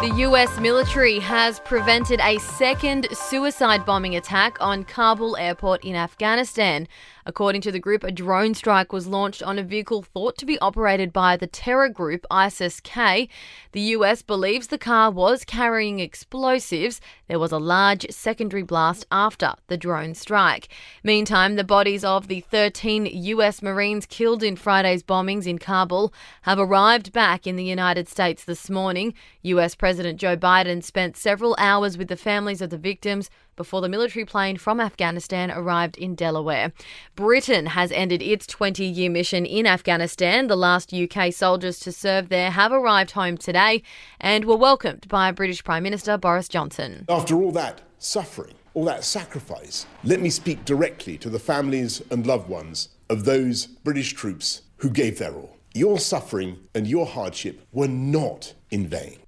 The US military has prevented a second suicide bombing attack on Kabul airport in Afghanistan. According to the group, a drone strike was launched on a vehicle thought to be operated by the terror group ISIS K. The US believes the car was carrying explosives. There was a large secondary blast after the drone strike. Meantime, the bodies of the 13 US Marines killed in Friday's bombings in Kabul have arrived back in the United States this morning. US President Joe Biden spent several hours with the families of the victims before the military plane from Afghanistan arrived in Delaware. Britain has ended its 20 year mission in Afghanistan. The last UK soldiers to serve there have arrived home today and were welcomed by British Prime Minister Boris Johnson. After all that suffering, all that sacrifice, let me speak directly to the families and loved ones of those British troops who gave their all. Your suffering and your hardship were not in vain.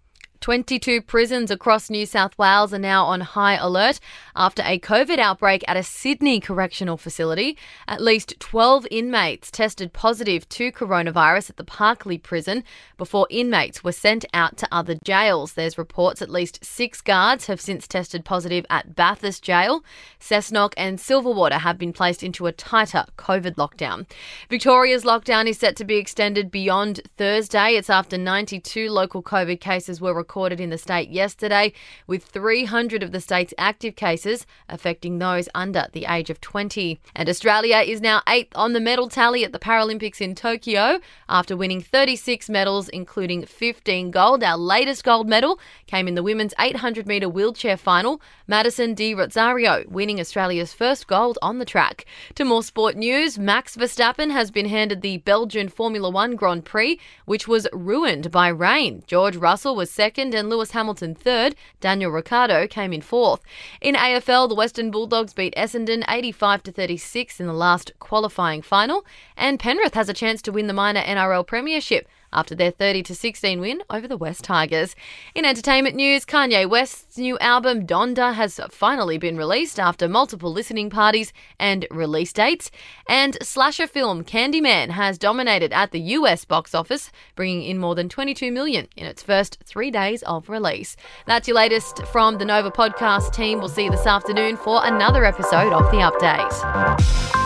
22 prisons across New South Wales are now on high alert after a COVID outbreak at a Sydney correctional facility. At least 12 inmates tested positive to coronavirus at the Parklea prison before inmates were sent out to other jails. There's reports at least six guards have since tested positive at Bathurst Jail. Cessnock and Silverwater have been placed into a tighter COVID lockdown. Victoria's lockdown is set to be extended beyond Thursday. It's after 92 local COVID cases were recorded recorded in the state yesterday, with 300 of the state's active cases affecting those under the age of 20. And Australia is now eighth on the medal tally at the Paralympics in Tokyo after winning 36 medals, including 15 gold. Our latest gold medal came in the women's 800 metre wheelchair final, Madison de Rozario winning Australia's first gold on the track. To more sport news, Max Verstappen has been handed the Belgian Formula One Grand Prix, which was ruined by rain. George Russell was second second and Lewis Hamilton third. Daniel Ricciardo came in fourth. In AFL, the Western Bulldogs beat Essendon 85 to 36 in the last qualifying final, and Penrith has a chance to win the minor NRL Premiership after their 30 to 16 win over the West Tigers. In entertainment news, Kanye West's new album Donda has finally been released after multiple listening parties and release dates. And slasher film Candyman has dominated at the US box office, bringing in more than 22 million in its first three days of release. That's your latest from the Nova podcast team. We'll see you this afternoon for another episode of The Update.